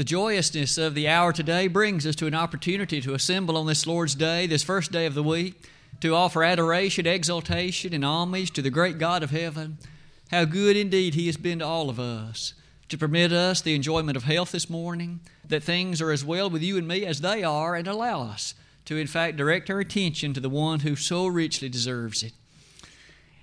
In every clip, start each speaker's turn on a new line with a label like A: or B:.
A: The joyousness of the hour today brings us to an opportunity to assemble on this Lord's Day, this first day of the week, to offer adoration, exaltation, and homage to the great God of heaven. How good indeed He has been to all of us, to permit us the enjoyment of health this morning, that things are as well with you and me as they are, and allow us to, in fact, direct our attention to the one who so richly deserves it.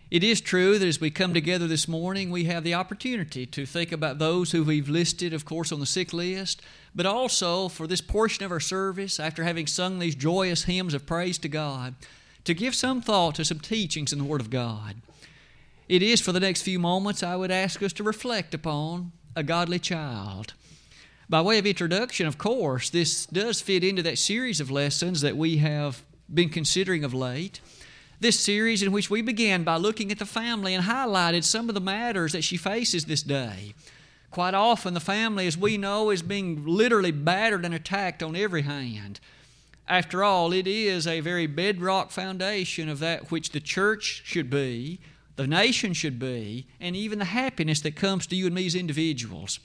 A: It is true that as we come together this morning, we have the opportunity to think about those who we've listed, of course, on the sick list, but also for this portion of our service, after having sung these joyous hymns of praise to God, to give some thought to some teachings in the Word of God. It is for the next few moments I would ask us to reflect upon a godly child. By way of introduction, of course, this does fit into that series of lessons that we have been considering of late. This series, in which we began by looking at the family and highlighted some of the matters that she faces this day. Quite often, the family, as we know, is being literally battered and attacked on every hand. After all, it is a very bedrock foundation of that which the church should be, the nation should be, and even the happiness that comes to you and me as individuals.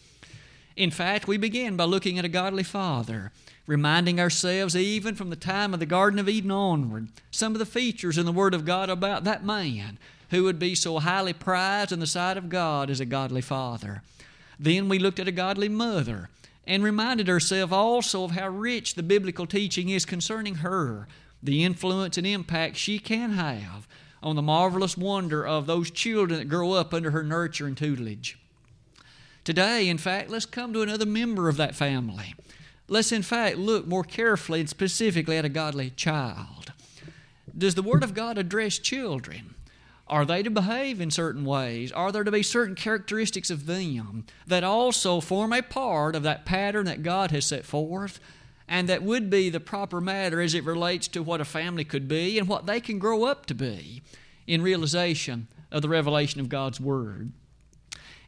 A: In fact, we begin by looking at a godly father reminding ourselves, even from the time of the Garden of Eden onward, some of the features in the Word of God about that man who would be so highly prized in the sight of God as a godly father. Then we looked at a godly mother and reminded ourselves also of how rich the biblical teaching is concerning her, the influence and impact she can have on the marvelous wonder of those children that grow up under her nurture and tutelage. Today, in fact, let's come to another member of that family. Let's, in fact, look more carefully and specifically at a godly child. Does the Word of God address children? Are they to behave in certain ways? Are there to be certain characteristics of them that also form a part of that pattern that God has set forth and that would be the proper matter as it relates to what a family could be and what they can grow up to be in realization of the revelation of God's Word?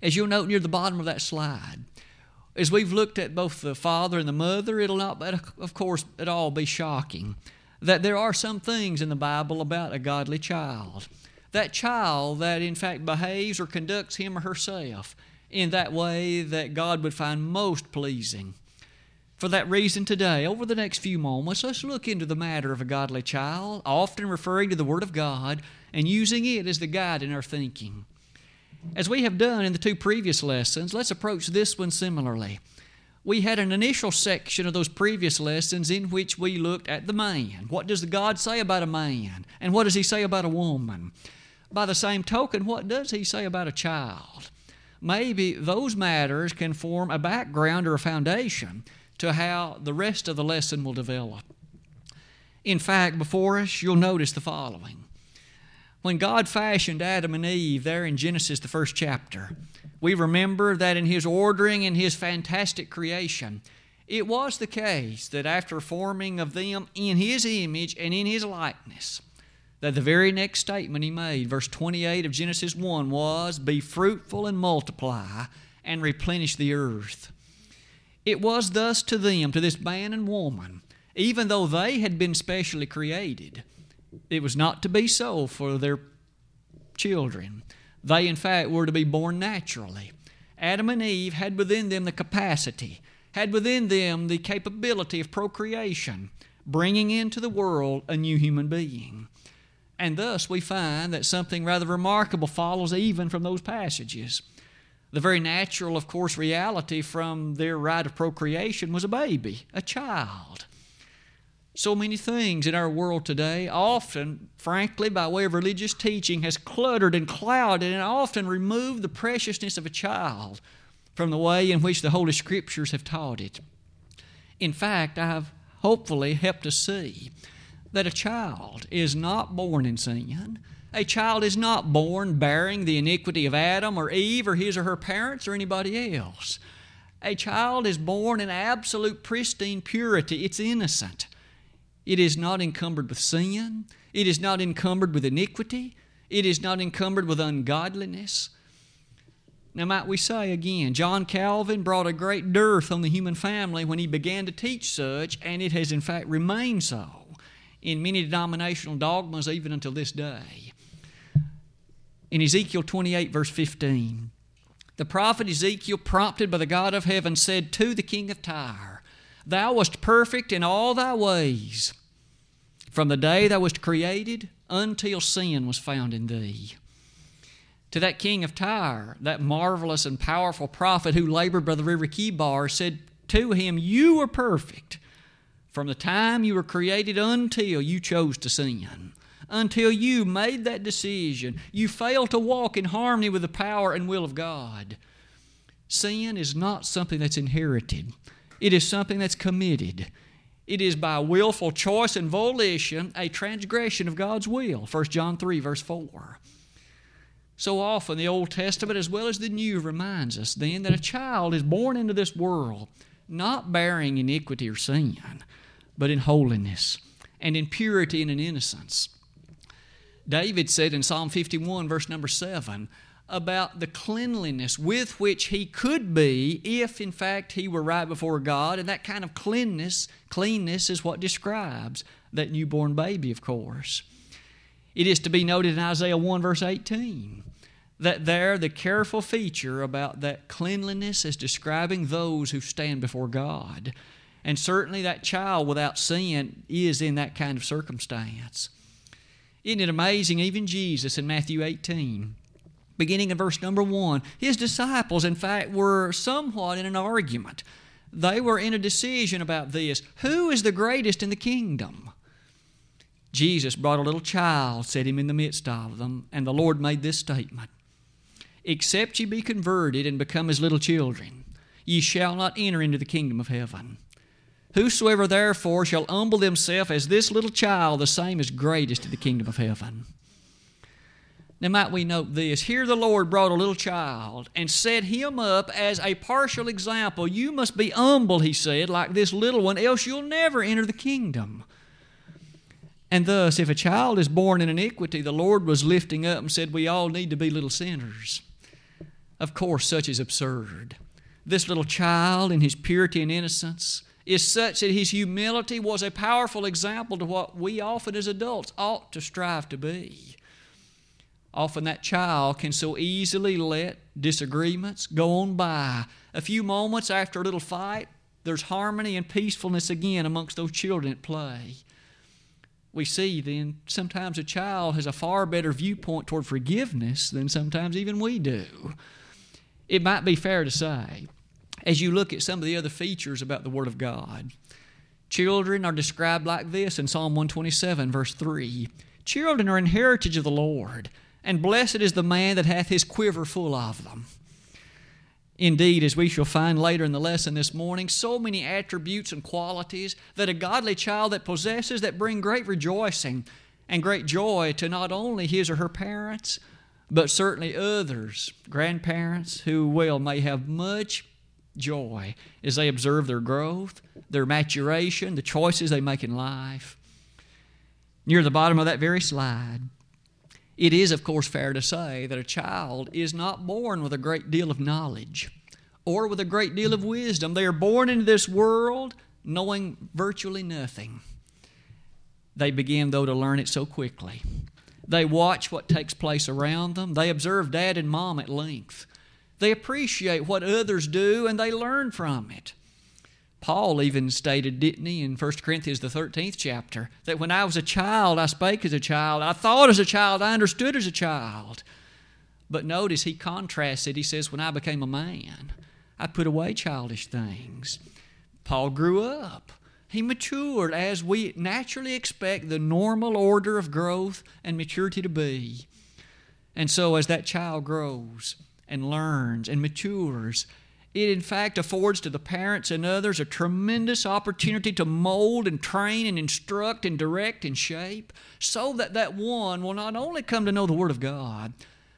A: As you'll note near the bottom of that slide, as we've looked at both the father and the mother, it'll not, but of course, at all be shocking that there are some things in the Bible about a godly child. That child that, in fact, behaves or conducts him or herself in that way that God would find most pleasing. For that reason, today, over the next few moments, let's look into the matter of a godly child, often referring to the Word of God and using it as the guide in our thinking. As we have done in the two previous lessons, let's approach this one similarly. We had an initial section of those previous lessons in which we looked at the man. What does God say about a man? And what does He say about a woman? By the same token, what does He say about a child? Maybe those matters can form a background or a foundation to how the rest of the lesson will develop. In fact, before us, you'll notice the following when God fashioned Adam and Eve there in Genesis, the first chapter, we remember that in His ordering and His fantastic creation, it was the case that after forming of them in His image and in His likeness, that the very next statement He made, verse 28 of Genesis 1, was, Be fruitful and multiply and replenish the earth. It was thus to them, to this man and woman, even though they had been specially created, it was not to be so for their children. They, in fact, were to be born naturally. Adam and Eve had within them the capacity, had within them the capability of procreation, bringing into the world a new human being. And thus we find that something rather remarkable follows even from those passages. The very natural, of course, reality from their right of procreation was a baby, a child so many things in our world today, often, frankly, by way of religious teaching, has cluttered and clouded and often removed the preciousness of a child from the way in which the Holy Scriptures have taught it. In fact, I have hopefully helped us see that a child is not born in sin. A child is not born bearing the iniquity of Adam or Eve or his or her parents or anybody else. A child is born in absolute pristine purity. It's innocent. It is not encumbered with sin. It is not encumbered with iniquity. It is not encumbered with ungodliness. Now, might we say again, John Calvin brought a great dearth on the human family when he began to teach such, and it has in fact remained so in many denominational dogmas even until this day. In Ezekiel 28, verse 15, The prophet Ezekiel, prompted by the God of heaven, said to the king of Tyre, Thou wast perfect in all thy ways, from the day thou wast created until sin was found in thee. To that king of Tyre, that marvelous and powerful prophet who labored by the river Chebar, said to him, You were perfect from the time you were created until you chose to sin until you made that decision. You failed to walk in harmony with the power and will of God. Sin is not something that's inherited, it is something that's committed. It is by willful choice and volition a transgression of God's will. 1 John 3, verse 4. So often, the Old Testament as well as the New reminds us then that a child is born into this world not bearing iniquity or sin, but in holiness and in purity and in innocence. David said in Psalm 51, verse number 7, about the cleanliness with which he could be if, in fact, he were right before God. And that kind of cleanness, cleanness is what describes that newborn baby, of course. It is to be noted in Isaiah 1, verse 18, that there the careful feature about that cleanliness is describing those who stand before God. And certainly that child without sin is in that kind of circumstance. Isn't it amazing? Even Jesus in Matthew 18, beginning in verse number 1, his disciples, in fact, were somewhat in an argument. They were in a decision about this who is the greatest in the kingdom? Jesus brought a little child, set him in the midst of them, and the Lord made this statement Except ye be converted and become as little children, ye shall not enter into the kingdom of heaven. Whosoever therefore shall humble himself as this little child, the same is greatest in the kingdom of heaven. Now, might we note this? Here the Lord brought a little child and set him up as a partial example. You must be humble, he said, like this little one, else you'll never enter the kingdom. And thus, if a child is born in iniquity, the Lord was lifting up and said, We all need to be little sinners. Of course, such is absurd. This little child, in his purity and innocence, is such that his humility was a powerful example to what we often as adults ought to strive to be. Often that child can so easily let disagreements go on by. A few moments after a little fight, there's harmony and peacefulness again amongst those children at play. We see then sometimes a child has a far better viewpoint toward forgiveness than sometimes even we do. It might be fair to say as you look at some of the other features about the Word of God. Children are described like this in Psalm 127, verse 3 Children are an heritage of the Lord, and blessed is the man that hath his quiver full of them. Indeed, as we shall find later in the lesson this morning, so many attributes and qualities that a godly child that possesses that bring great rejoicing and great joy to not only his or her parents, but certainly others, grandparents, who well may have much joy as they observe their growth, their maturation, the choices they make in life. Near the bottom of that very slide, it is, of course, fair to say that a child is not born with a great deal of knowledge or with a great deal of wisdom. They are born into this world knowing virtually nothing. They begin, though, to learn it so quickly. They watch what takes place around them. They observe dad and mom at length. They appreciate what others do and they learn from it. Paul even stated, didn't he, in 1 Corinthians, the 13th chapter, that when I was a child, I spake as a child, I thought as a child, I understood as a child. But notice he contrasts it. He says, When I became a man, I put away childish things. Paul grew up. He matured as we naturally expect the normal order of growth and maturity to be. And so, as that child grows, and learns and matures. It, in fact, affords to the parents and others a tremendous opportunity to mold and train and instruct and direct and shape so that that one will not only come to know the Word of God,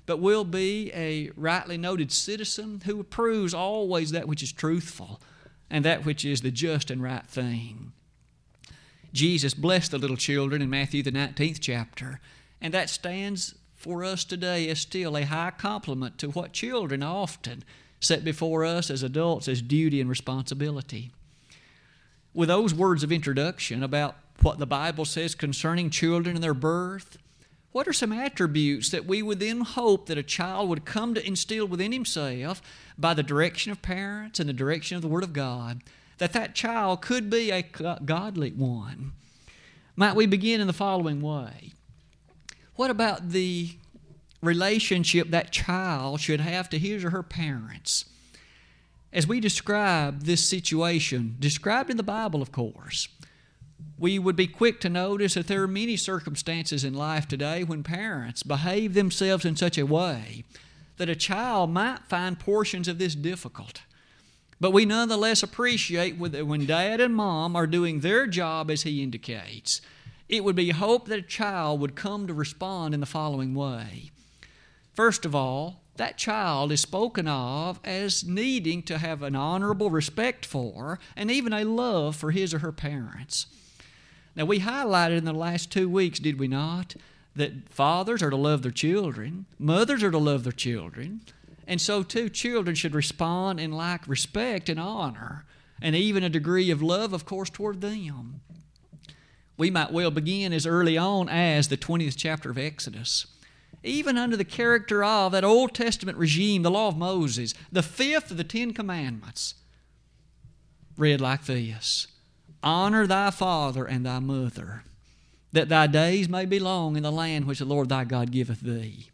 A: but will be a rightly noted citizen who approves always that which is truthful and that which is the just and right thing. Jesus blessed the little children in Matthew, the 19th chapter, and that stands for us today as still a high compliment to what children often set before us as adults as duty and responsibility. With those words of introduction about what the Bible says concerning children and their birth, What are some attributes that we would then hope that a child would come to instill within himself by the direction of parents and the direction of the Word of God, that that child could be a godly one? Might we begin in the following way? What about the relationship that child should have to his or her parents? As we describe this situation, described in the Bible, of course, we would be quick to notice that there are many circumstances in life today when parents behave themselves in such a way that a child might find portions of this difficult. But we nonetheless appreciate that when dad and mom are doing their job as he indicates. It would be hoped that a child would come to respond in the following way. First of all, that child is spoken of as needing to have an honorable respect for and even a love for his or her parents. Now, we highlighted in the last two weeks, did we not, that fathers are to love their children, mothers are to love their children, and so too children should respond in like respect and honor, and even a degree of love, of course, toward them. We might well begin as early on as the 20th chapter of Exodus even under the character of that Old Testament regime, the law of Moses, the fifth of the Ten Commandments, read like this Honor thy father and thy mother, that thy days may be long in the land which the Lord thy God giveth thee.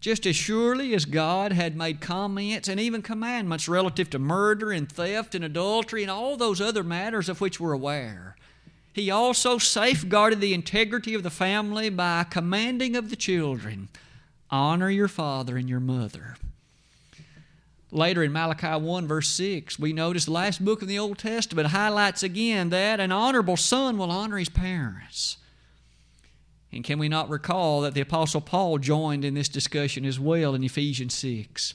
A: Just as surely as God had made comments and even commandments relative to murder and theft and adultery and all those other matters of which we're aware, he also safeguarded the integrity of the family by commanding of the children honor your father and your mother. Later in Malachi 1, verse 6, we notice the last book of the Old Testament highlights again that an honorable son will honor his parents. And can we not recall that the Apostle Paul joined in this discussion as well in Ephesians 6?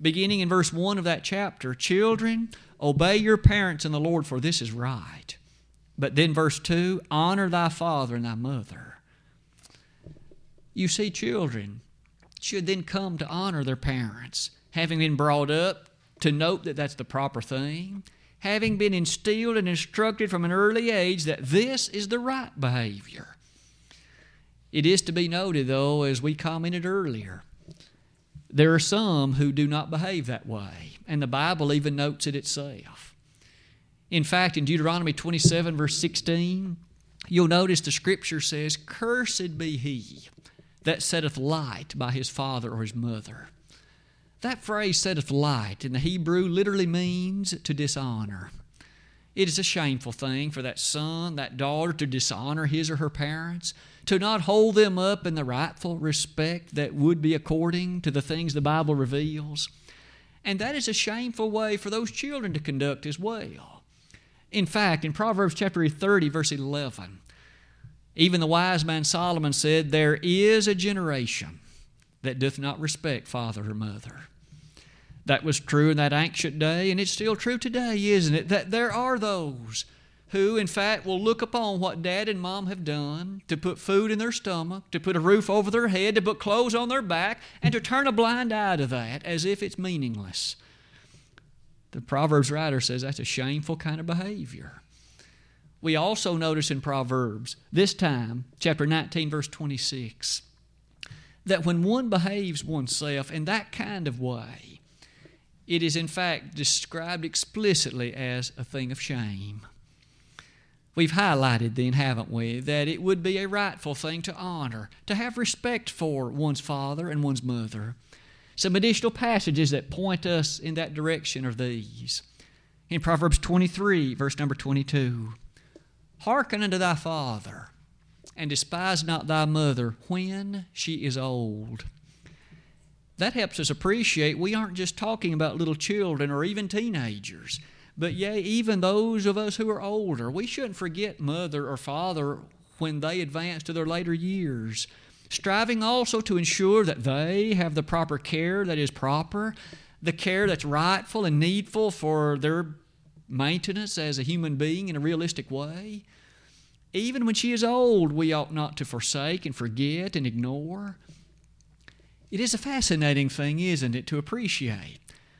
A: Beginning in verse 1 of that chapter Children, obey your parents in the Lord, for this is right. But then, verse 2 honor thy father and thy mother. You see, children should then come to honor their parents, having been brought up to note that that's the proper thing, having been instilled and instructed from an early age that this is the right behavior. It is to be noted, though, as we commented earlier, there are some who do not behave that way, and the Bible even notes it itself. In fact, in Deuteronomy 27, verse 16, you'll notice the scripture says, Cursed be he that setteth light by his father or his mother. That phrase, setteth light, in the Hebrew literally means to dishonor. It is a shameful thing for that son, that daughter to dishonor his or her parents, to not hold them up in the rightful respect that would be according to the things the Bible reveals. And that is a shameful way for those children to conduct as well. In fact, in Proverbs chapter 30, verse 11, even the wise man Solomon said, There is a generation that doth not respect father or mother. That was true in that ancient day, and it's still true today, isn't it? That there are those who, in fact, will look upon what dad and mom have done to put food in their stomach, to put a roof over their head, to put clothes on their back, and to turn a blind eye to that as if it's meaningless. The Proverbs writer says that's a shameful kind of behavior. We also notice in Proverbs, this time, chapter 19, verse 26, that when one behaves oneself in that kind of way, it is in fact described explicitly as a thing of shame. We've highlighted then, haven't we, that it would be a rightful thing to honor, to have respect for one's father and one's mother. Some additional passages that point us in that direction are these. In Proverbs 23, verse number 22 Hearken unto thy father, and despise not thy mother when she is old. That helps us appreciate we aren't just talking about little children or even teenagers, but yea, even those of us who are older. We shouldn't forget mother or father when they advance to their later years striving also to ensure that they have the proper care that is proper, the care that's rightful and needful for their maintenance as a human being in a realistic way. Even when she is old, we ought not to forsake and forget and ignore. It is a fascinating thing, isn't it, to appreciate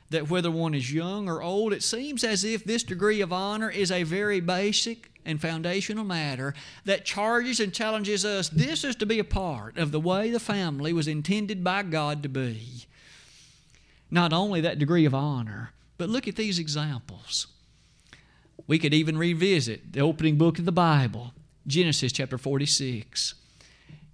A: that whether one is young or old, it seems as if this degree of honor is a very basic and foundational matter that charges and challenges us. This is to be a part of the way the family was intended by God to be. Not only that degree of honor, but look at these examples. We could even revisit the opening book of the Bible, Genesis chapter 46.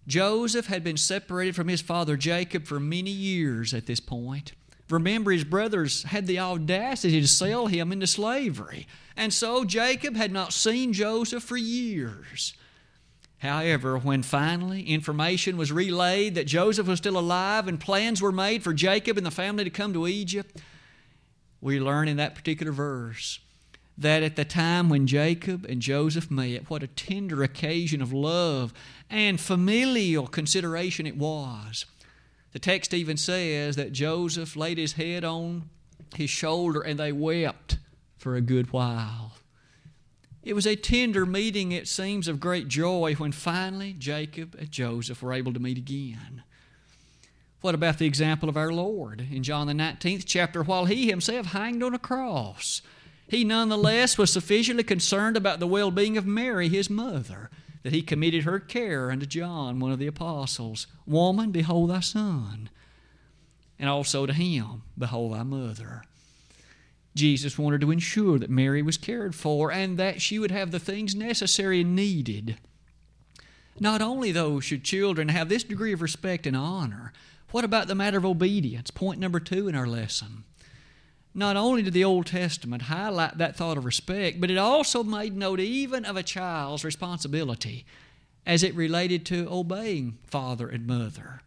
A: Joseph had been separated from his father Jacob for many years at this point. Remember, his brothers had the audacity to sell him into slavery. And so Jacob had not seen Joseph for years. However, when finally information was relayed that Joseph was still alive and plans were made for Jacob and the family to come to Egypt, we learn in that particular verse that at the time when Jacob and Joseph met, what a tender occasion of love and familial consideration it was. The text even says that Joseph laid his head on his shoulder and they wept for a good while. It was a tender meeting, it seems, of great joy when finally Jacob and Joseph were able to meet again. What about the example of our Lord in John the 19th chapter? While he himself hanged on a cross, he nonetheless was sufficiently concerned about the well being of Mary, his mother, that he committed her care unto John, one of the apostles. Woman, behold thy son. And also to him, behold thy mother. Jesus wanted to ensure that Mary was cared for and that she would have the things necessary and needed. Not only, though, should children have this degree of respect and honor, what about the matter of obedience? Point number two in our lesson. Not only did the Old Testament highlight that thought of respect, but it also made note even of a child's responsibility as it related to obeying father and mother.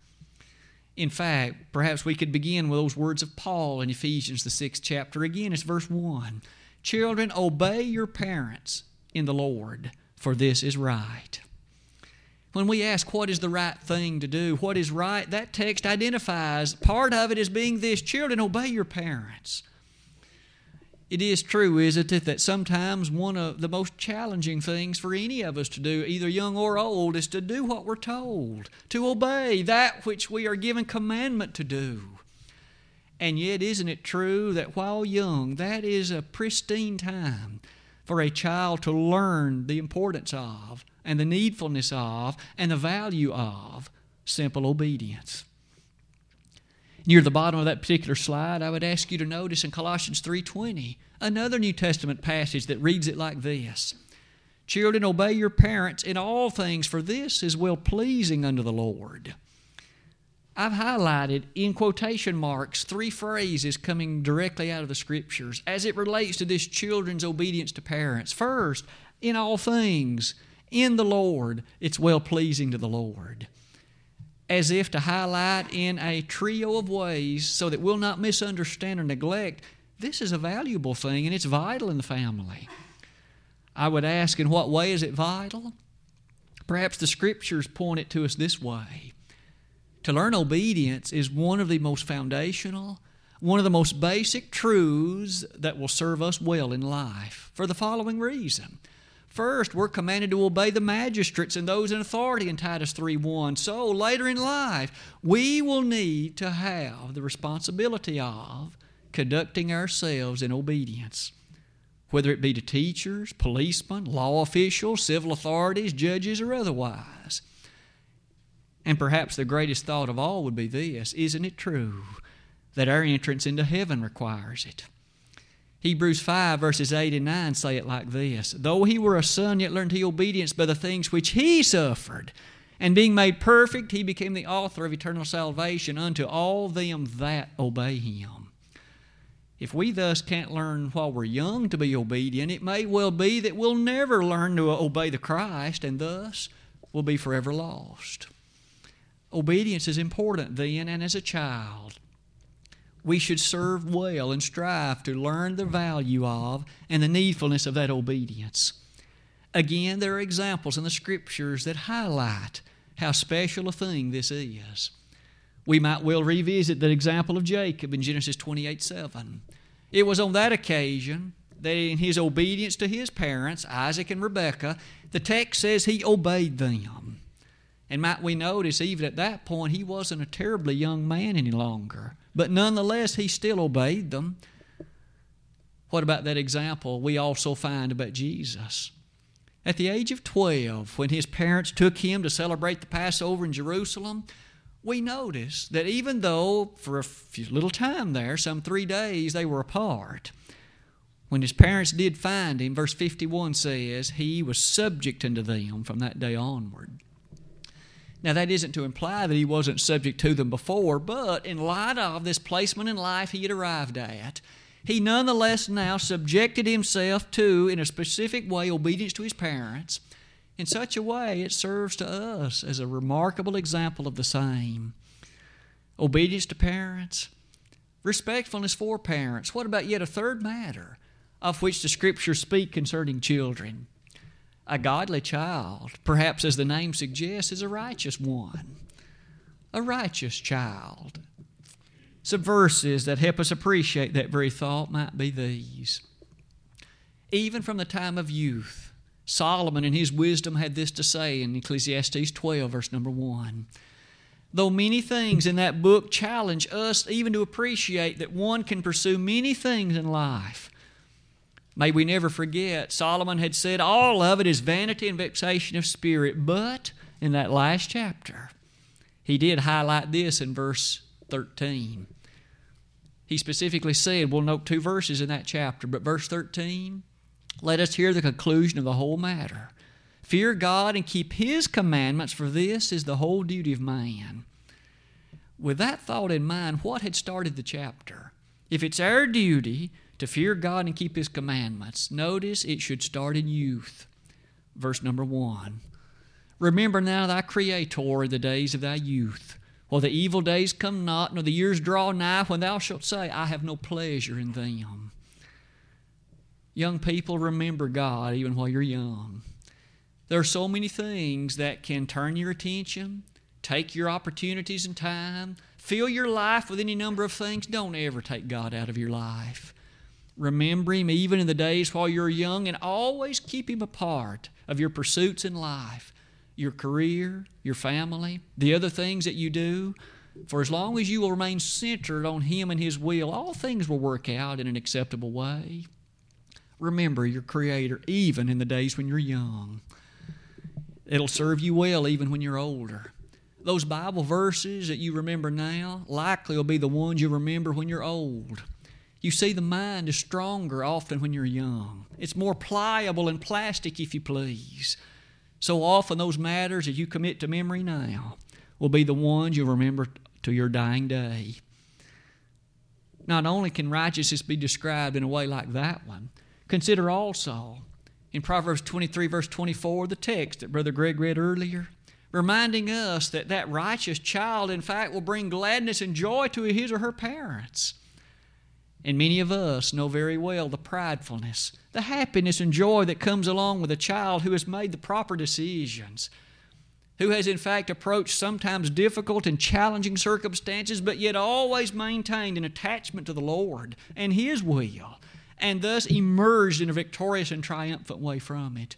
A: In fact, perhaps we could begin with those words of Paul in Ephesians, the sixth chapter. Again, it's verse 1. Children, obey your parents in the Lord, for this is right. When we ask what is the right thing to do, what is right, that text identifies part of it as being this children, obey your parents. It is true, isn't it, that sometimes one of the most challenging things for any of us to do, either young or old, is to do what we're told, to obey that which we are given commandment to do. And yet, isn't it true that while young, that is a pristine time for a child to learn the importance of, and the needfulness of, and the value of simple obedience? Near the bottom of that particular slide, I would ask you to notice in Colossians 3:20, another New Testament passage that reads it like this. Children, obey your parents in all things, for this is well pleasing unto the Lord. I've highlighted in quotation marks three phrases coming directly out of the scriptures as it relates to this children's obedience to parents. First, in all things, in the Lord, it's well pleasing to the Lord as if to highlight in a trio of ways so that we'll not misunderstand or neglect this is a valuable thing and it's vital in the family. I would ask, in what way is it vital? Perhaps the scriptures point it to us this way. To learn obedience is one of the most foundational, one of the most basic truths that will serve us well in life for the following reason. First, we're commanded to obey the magistrates and those in authority in Titus 3:1. So, later in life, we will need to have the responsibility of conducting ourselves in obedience, whether it be to teachers, policemen, law officials, civil authorities, judges, or otherwise. And perhaps the greatest thought of all would be this Isn't it true that our entrance into heaven requires it? Hebrews 5, verses 8 and 9 say it like this Though he were a son, yet learned he obedience by the things which he suffered. And being made perfect, he became the author of eternal salvation unto all them that obey him. If we thus can't learn while we're young to be obedient, it may well be that we'll never learn to obey the Christ and thus will be forever lost. Obedience is important then and as a child we should serve well and strive to learn the value of and the needfulness of that obedience. Again, there are examples in the Scriptures that highlight how special a thing this is. We might well revisit the example of Jacob in Genesis 28 7. It was on that occasion that in his obedience to his parents, Isaac and Rebekah, the text says he obeyed them. And might we notice, even at that point, he wasn't a terribly young man any longer. But nonetheless, he still obeyed them. What about that example we also find about Jesus? At the age of 12, when his parents took him to celebrate the Passover in Jerusalem, we notice that even though for a little time there, some three days, they were apart, when his parents did find him, verse 51 says, he was subject unto them from that day onward. Now, that isn't to imply that he wasn't subject to them before, but in light of this placement in life he had arrived at, he nonetheless now subjected himself to, in a specific way, obedience to his parents. In such a way, it serves to us as a remarkable example of the same. Obedience to parents, respectfulness for parents. What about yet a third matter of which the Scriptures speak concerning children? A godly child, perhaps as the name suggests, is a righteous one. A righteous child. Some verses that help us appreciate that very thought might be these. Even from the time of youth, Solomon in his wisdom had this to say in Ecclesiastes 12, verse number 1. Though many things in that book challenge us even to appreciate that one can pursue many things in life, may we never forget Solomon had said all of it is vanity and vexation of spirit, but in that last chapter, he did highlight this in verse 13. He specifically said, we'll note two verses in that chapter, but verse 13, let us hear the conclusion of the whole matter. Fear God and keep His commandments, for this is the whole duty of man. With that thought in mind, what had started the chapter? If it's our duty to fear God and keep His commandments, notice it should start in youth. Verse number one. Remember now thy Creator in the days of thy youth while the evil days come not, nor the years draw nigh, when thou shalt say, I have no pleasure in them. Young people, remember God even while you're young. There are so many things that can turn your attention, take your opportunities and time, fill your life with any number of things. Don't ever take God out of your life. Remember Him even in the days while you're young, and always keep Him a part of your pursuits in life your career, your family, the other things that you do. For as long as you will remain centered on Him and His will, all things will work out in an acceptable way. Remember your Creator even in the days when you're young. It'll serve you well even when you're older. Those Bible verses that you remember now likely will be the ones you remember when you're old. You see, the mind is stronger often when you're young. It's more pliable and plastic, if you please. So often, those matters that you commit to memory now will be the ones you'll remember to your dying day. Not only can righteousness be described in a way like that one, consider also in Proverbs 23, verse 24, the text that Brother Greg read earlier, reminding us that that righteous child, in fact, will bring gladness and joy to his or her parents. And many of us know very well the pridefulness, the happiness and joy that comes along with a child who has made the proper decisions, who has in fact approached sometimes difficult and challenging circumstances, but yet always maintained an attachment to the Lord and His will, and thus emerged in a victorious and triumphant way from it.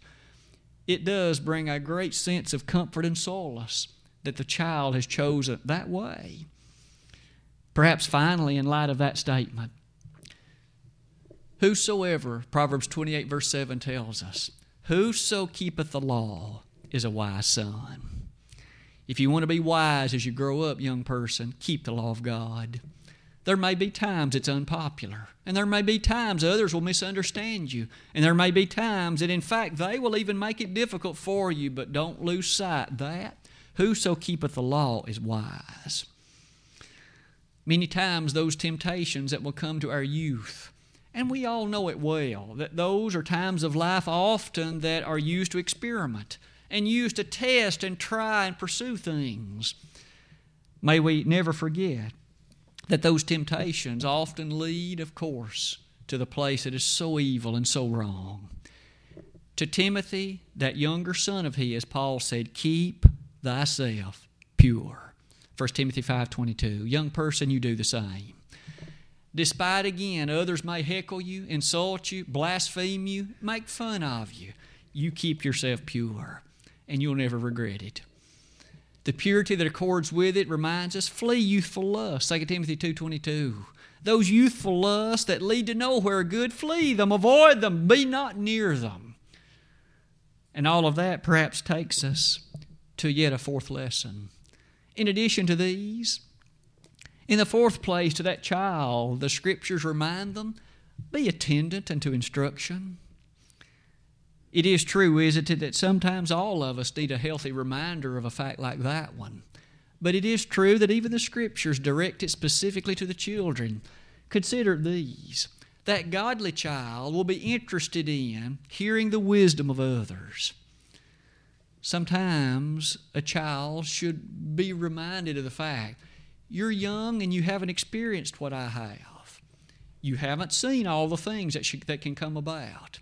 A: It does bring a great sense of comfort and solace that the child has chosen that way. Perhaps finally, in light of that statement, Whosoever, Proverbs 28, verse 7 tells us, whoso keepeth the law is a wise son. If you want to be wise as you grow up, young person, keep the law of God. There may be times it's unpopular, and there may be times others will misunderstand you, and there may be times that, in fact, they will even make it difficult for you, but don't lose sight that whoso keepeth the law is wise. Many times, those temptations that will come to our youth and we all know it well that those are times of life often that are used to experiment and used to test and try and pursue things. May we never forget that those temptations often lead, of course, to the place that is so evil and so wrong. To Timothy, that younger son of his, Paul said, Keep thyself pure. 1 Timothy 5.22. Young person, you do the same. Despite again, others may heckle you, insult you, blaspheme you, make fun of you. You keep yourself pure, and you'll never regret it. The purity that accords with it reminds us flee youthful lust. 2 Timothy 2.22. Those youthful lusts that lead to nowhere good, flee them, avoid them, be not near them. And all of that perhaps takes us to yet a fourth lesson. In addition to these, in the fourth place, to that child, the scriptures remind them be attendant unto instruction. It is true, isn't it, that sometimes all of us need a healthy reminder of a fact like that one. But it is true that even the scriptures direct it specifically to the children. Consider these that godly child will be interested in hearing the wisdom of others. Sometimes a child should be reminded of the fact you're young and you haven't experienced what I have. You haven't seen all the things that, should, that can come about.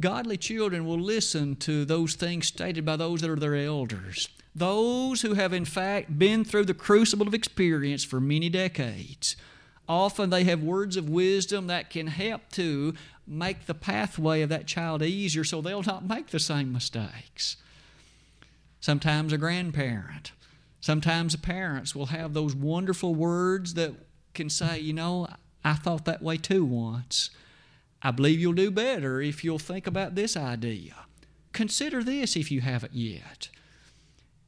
A: Godly children will listen to those things stated by those that are their elders, those who have, in fact, been through the crucible of experience for many decades. Often they have words of wisdom that can help to make the pathway of that child easier so they'll not make the same mistakes. Sometimes a grandparent, sometimes the parents will have those wonderful words that can say, you know, I thought that way too once. I believe you'll do better if you'll think about this idea. Consider this if you haven't yet.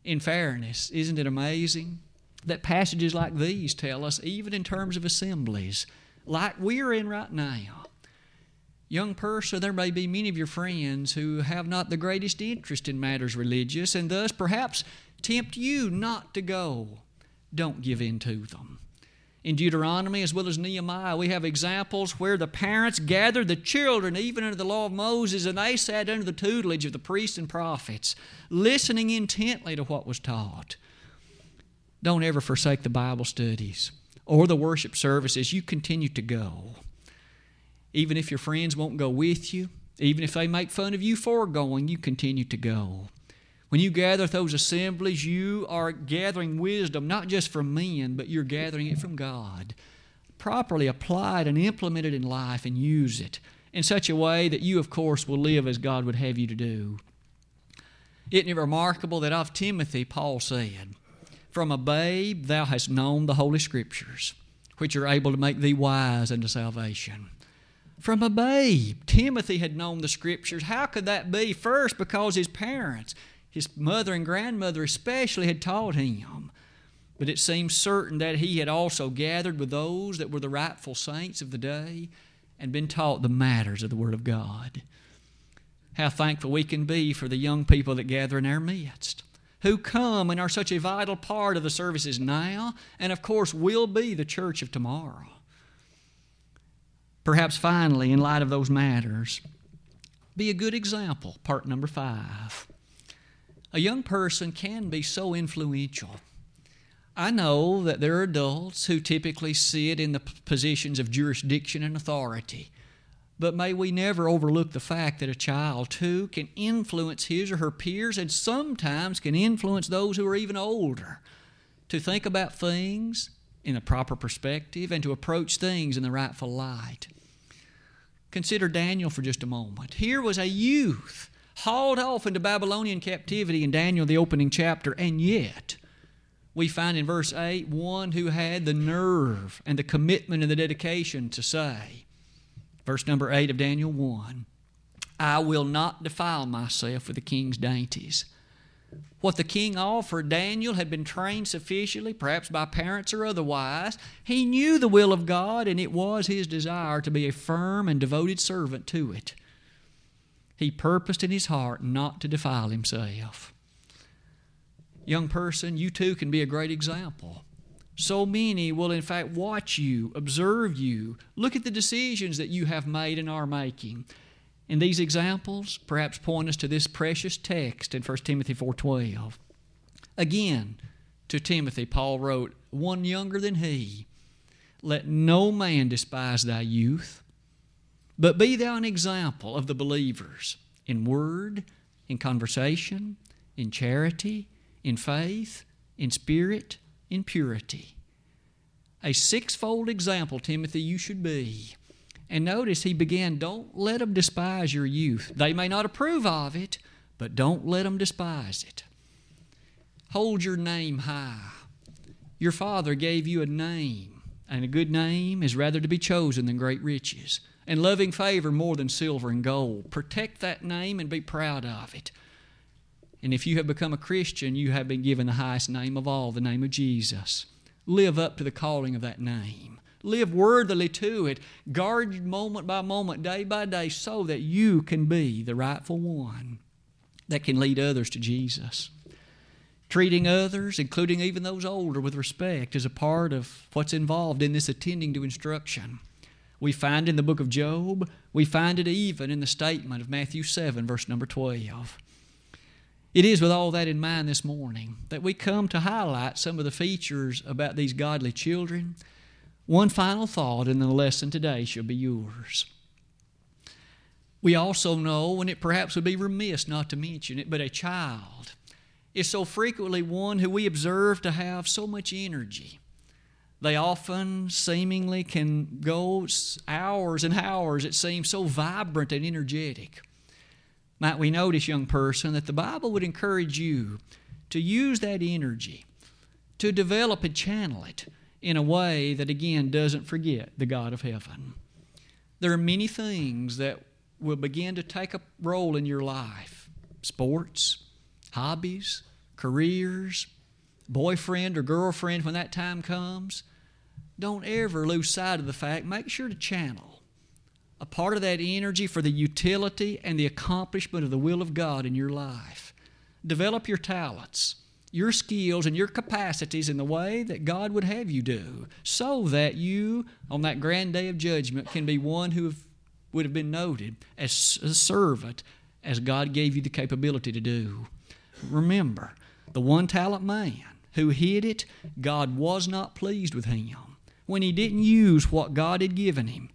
A: In fairness, isn't it amazing that passages like these tell us, even in terms of assemblies, like we're in right now? Young person, there may be many of your friends who have not the greatest interest in matters religious and thus perhaps tempt you not to go. Don't give in to them in Deuteronomy as well as Nehemiah, we have examples where the parents gathered the children, even under the law of Moses, and they sat under the tutelage of the priests and prophets, listening intently to what was taught. Don't ever forsake the Bible studies or the worship services. You continue to go. Even if your friends won't go with you, even if they make fun of you for going, you continue to go. When you gather at those assemblies, you are gathering wisdom not just from men, but you're gathering it from God. Properly applied and implemented in life and use it in such a way that you, of course, will live as God would have you to do. Isn't it remarkable that of Timothy, Paul said, From a babe thou hast known the Holy Scriptures, which are able to make thee wise unto salvation. From a babe, Timothy had known the Scriptures. How could that be? First, because his parents, his mother and grandmother especially had taught him. But it seems certain that he had also gathered with those that were the rightful saints of the day and been taught the matters of the Word of God. How thankful we can be for the young people that gather in our midst, who come and are such a vital part of the services now, and of course will be the church of tomorrow. Perhaps finally, in light of those matters, be a good example, part number five. A young person can be so influential. I know that there are adults who typically sit in the positions of jurisdiction and authority. But may we never overlook the fact that a child, too, can influence his or her peers and sometimes can influence those who are even older to think about things in a proper perspective and to approach things in the rightful light. Consider Daniel for just a moment. Here was a youth hauled off into Babylonian captivity in Daniel, the opening chapter, and yet we find in verse 8 one who had the nerve and the commitment and the dedication to say, verse number 8 of Daniel 1, I will not defile myself with the king's dainties. What the king offered, Daniel had been trained sufficiently, perhaps by parents or otherwise. He knew the will of God, and it was his desire to be a firm and devoted servant to it. He purposed in his heart not to defile himself. Young person, you too can be a great example. So many will, in fact, watch you, observe you, look at the decisions that you have made and are making. And these examples perhaps point us to this precious text in 1 Timothy 4:12. Again, to Timothy Paul wrote, one younger than he, let no man despise thy youth, but be thou an example of the believers in word, in conversation, in charity, in faith, in spirit, in purity. A sixfold example, Timothy, you should be. And notice he began, don't let them despise your youth. They may not approve of it, but don't let them despise it. Hold your name high. Your father gave you a name, and a good name is rather to be chosen than great riches. And loving favor more than silver and gold. Protect that name and be proud of it. And if you have become a Christian, you have been given the highest name of all, the name of Jesus. Live up to the calling of that name. Live worthily to it. Guard moment by moment, day by day, so that you can be the rightful one that can lead others to Jesus. Treating others, including even those older, with respect is a part of what's involved in this attending to instruction. We find in the book of Job, we find it even in the statement of Matthew 7, verse number 12. It is with all that in mind this morning that we come to highlight some of the features about these godly children. One final thought in the lesson today shall be yours. We also know, and it perhaps would be remiss not to mention it, but a child is so frequently one who we observe to have so much energy. They often seemingly can go hours and hours, it seems, so vibrant and energetic might we notice, young person, that the Bible would encourage you to use that energy to develop and channel it in a way that, again, doesn't forget the God of heaven. There are many things that will begin to take a role in your life sports, hobbies, careers, boyfriend or girlfriend when that time comes. Don't ever lose sight of the fact, make sure to channel a part of that energy for the utility and the accomplishment of the will of God in your life. Develop your talents, your skills, and your capacities in the way that God would have you do, so that you, on that grand day of judgment, can be one who have, would have been noted as a servant as God gave you the capability to do. Remember, the one talent man who hid it, God was not pleased with him. When he didn't use what God had given him,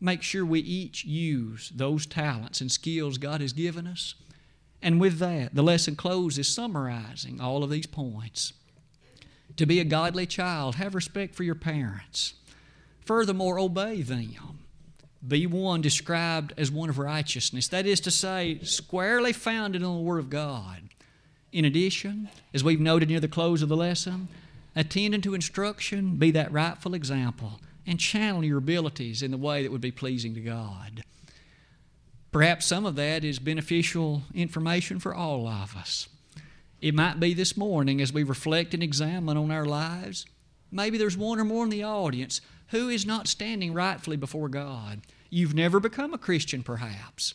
A: make sure we each use those talents and skills God has given us. And with that, the lesson closes summarizing all of these points. To be a godly child, have respect for your parents. Furthermore, obey them. Be one described as one of righteousness. That is to say, squarely founded on the Word of God. In addition, as we've noted near the close of the lesson, attending to instruction, be that rightful example and channel your abilities in the way that would be pleasing to God. Perhaps some of that is beneficial information for all of us. It might be this morning as we reflect and examine on our lives. Maybe there's one or more in the audience who is not standing rightfully before God. You've never become a Christian, perhaps.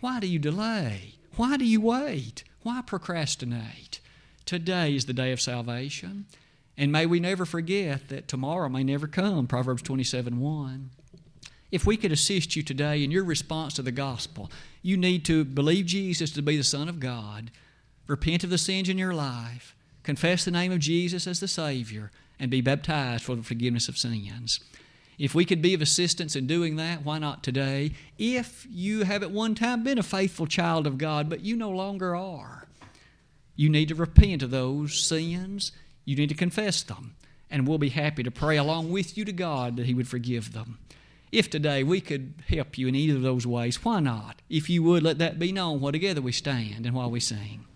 A: Why do you delay? Why do you wait? Why procrastinate? Today is the day of salvation. And may we never forget that tomorrow may never come, Proverbs 27 1. If we could assist you today in your response to the gospel, you need to believe Jesus to be the Son of God, repent of the sins in your life, confess the name of Jesus as the Savior, and be baptized for the forgiveness of sins. If we could be of assistance in doing that, why not today? If you have at one time been a faithful child of God, but you no longer are, you need to repent of those sins you need to confess them, and we'll be happy to pray along with you to God that He would forgive them. If today we could help you in either of those ways, why not? If you would, let that be known while together we stand and while we sing.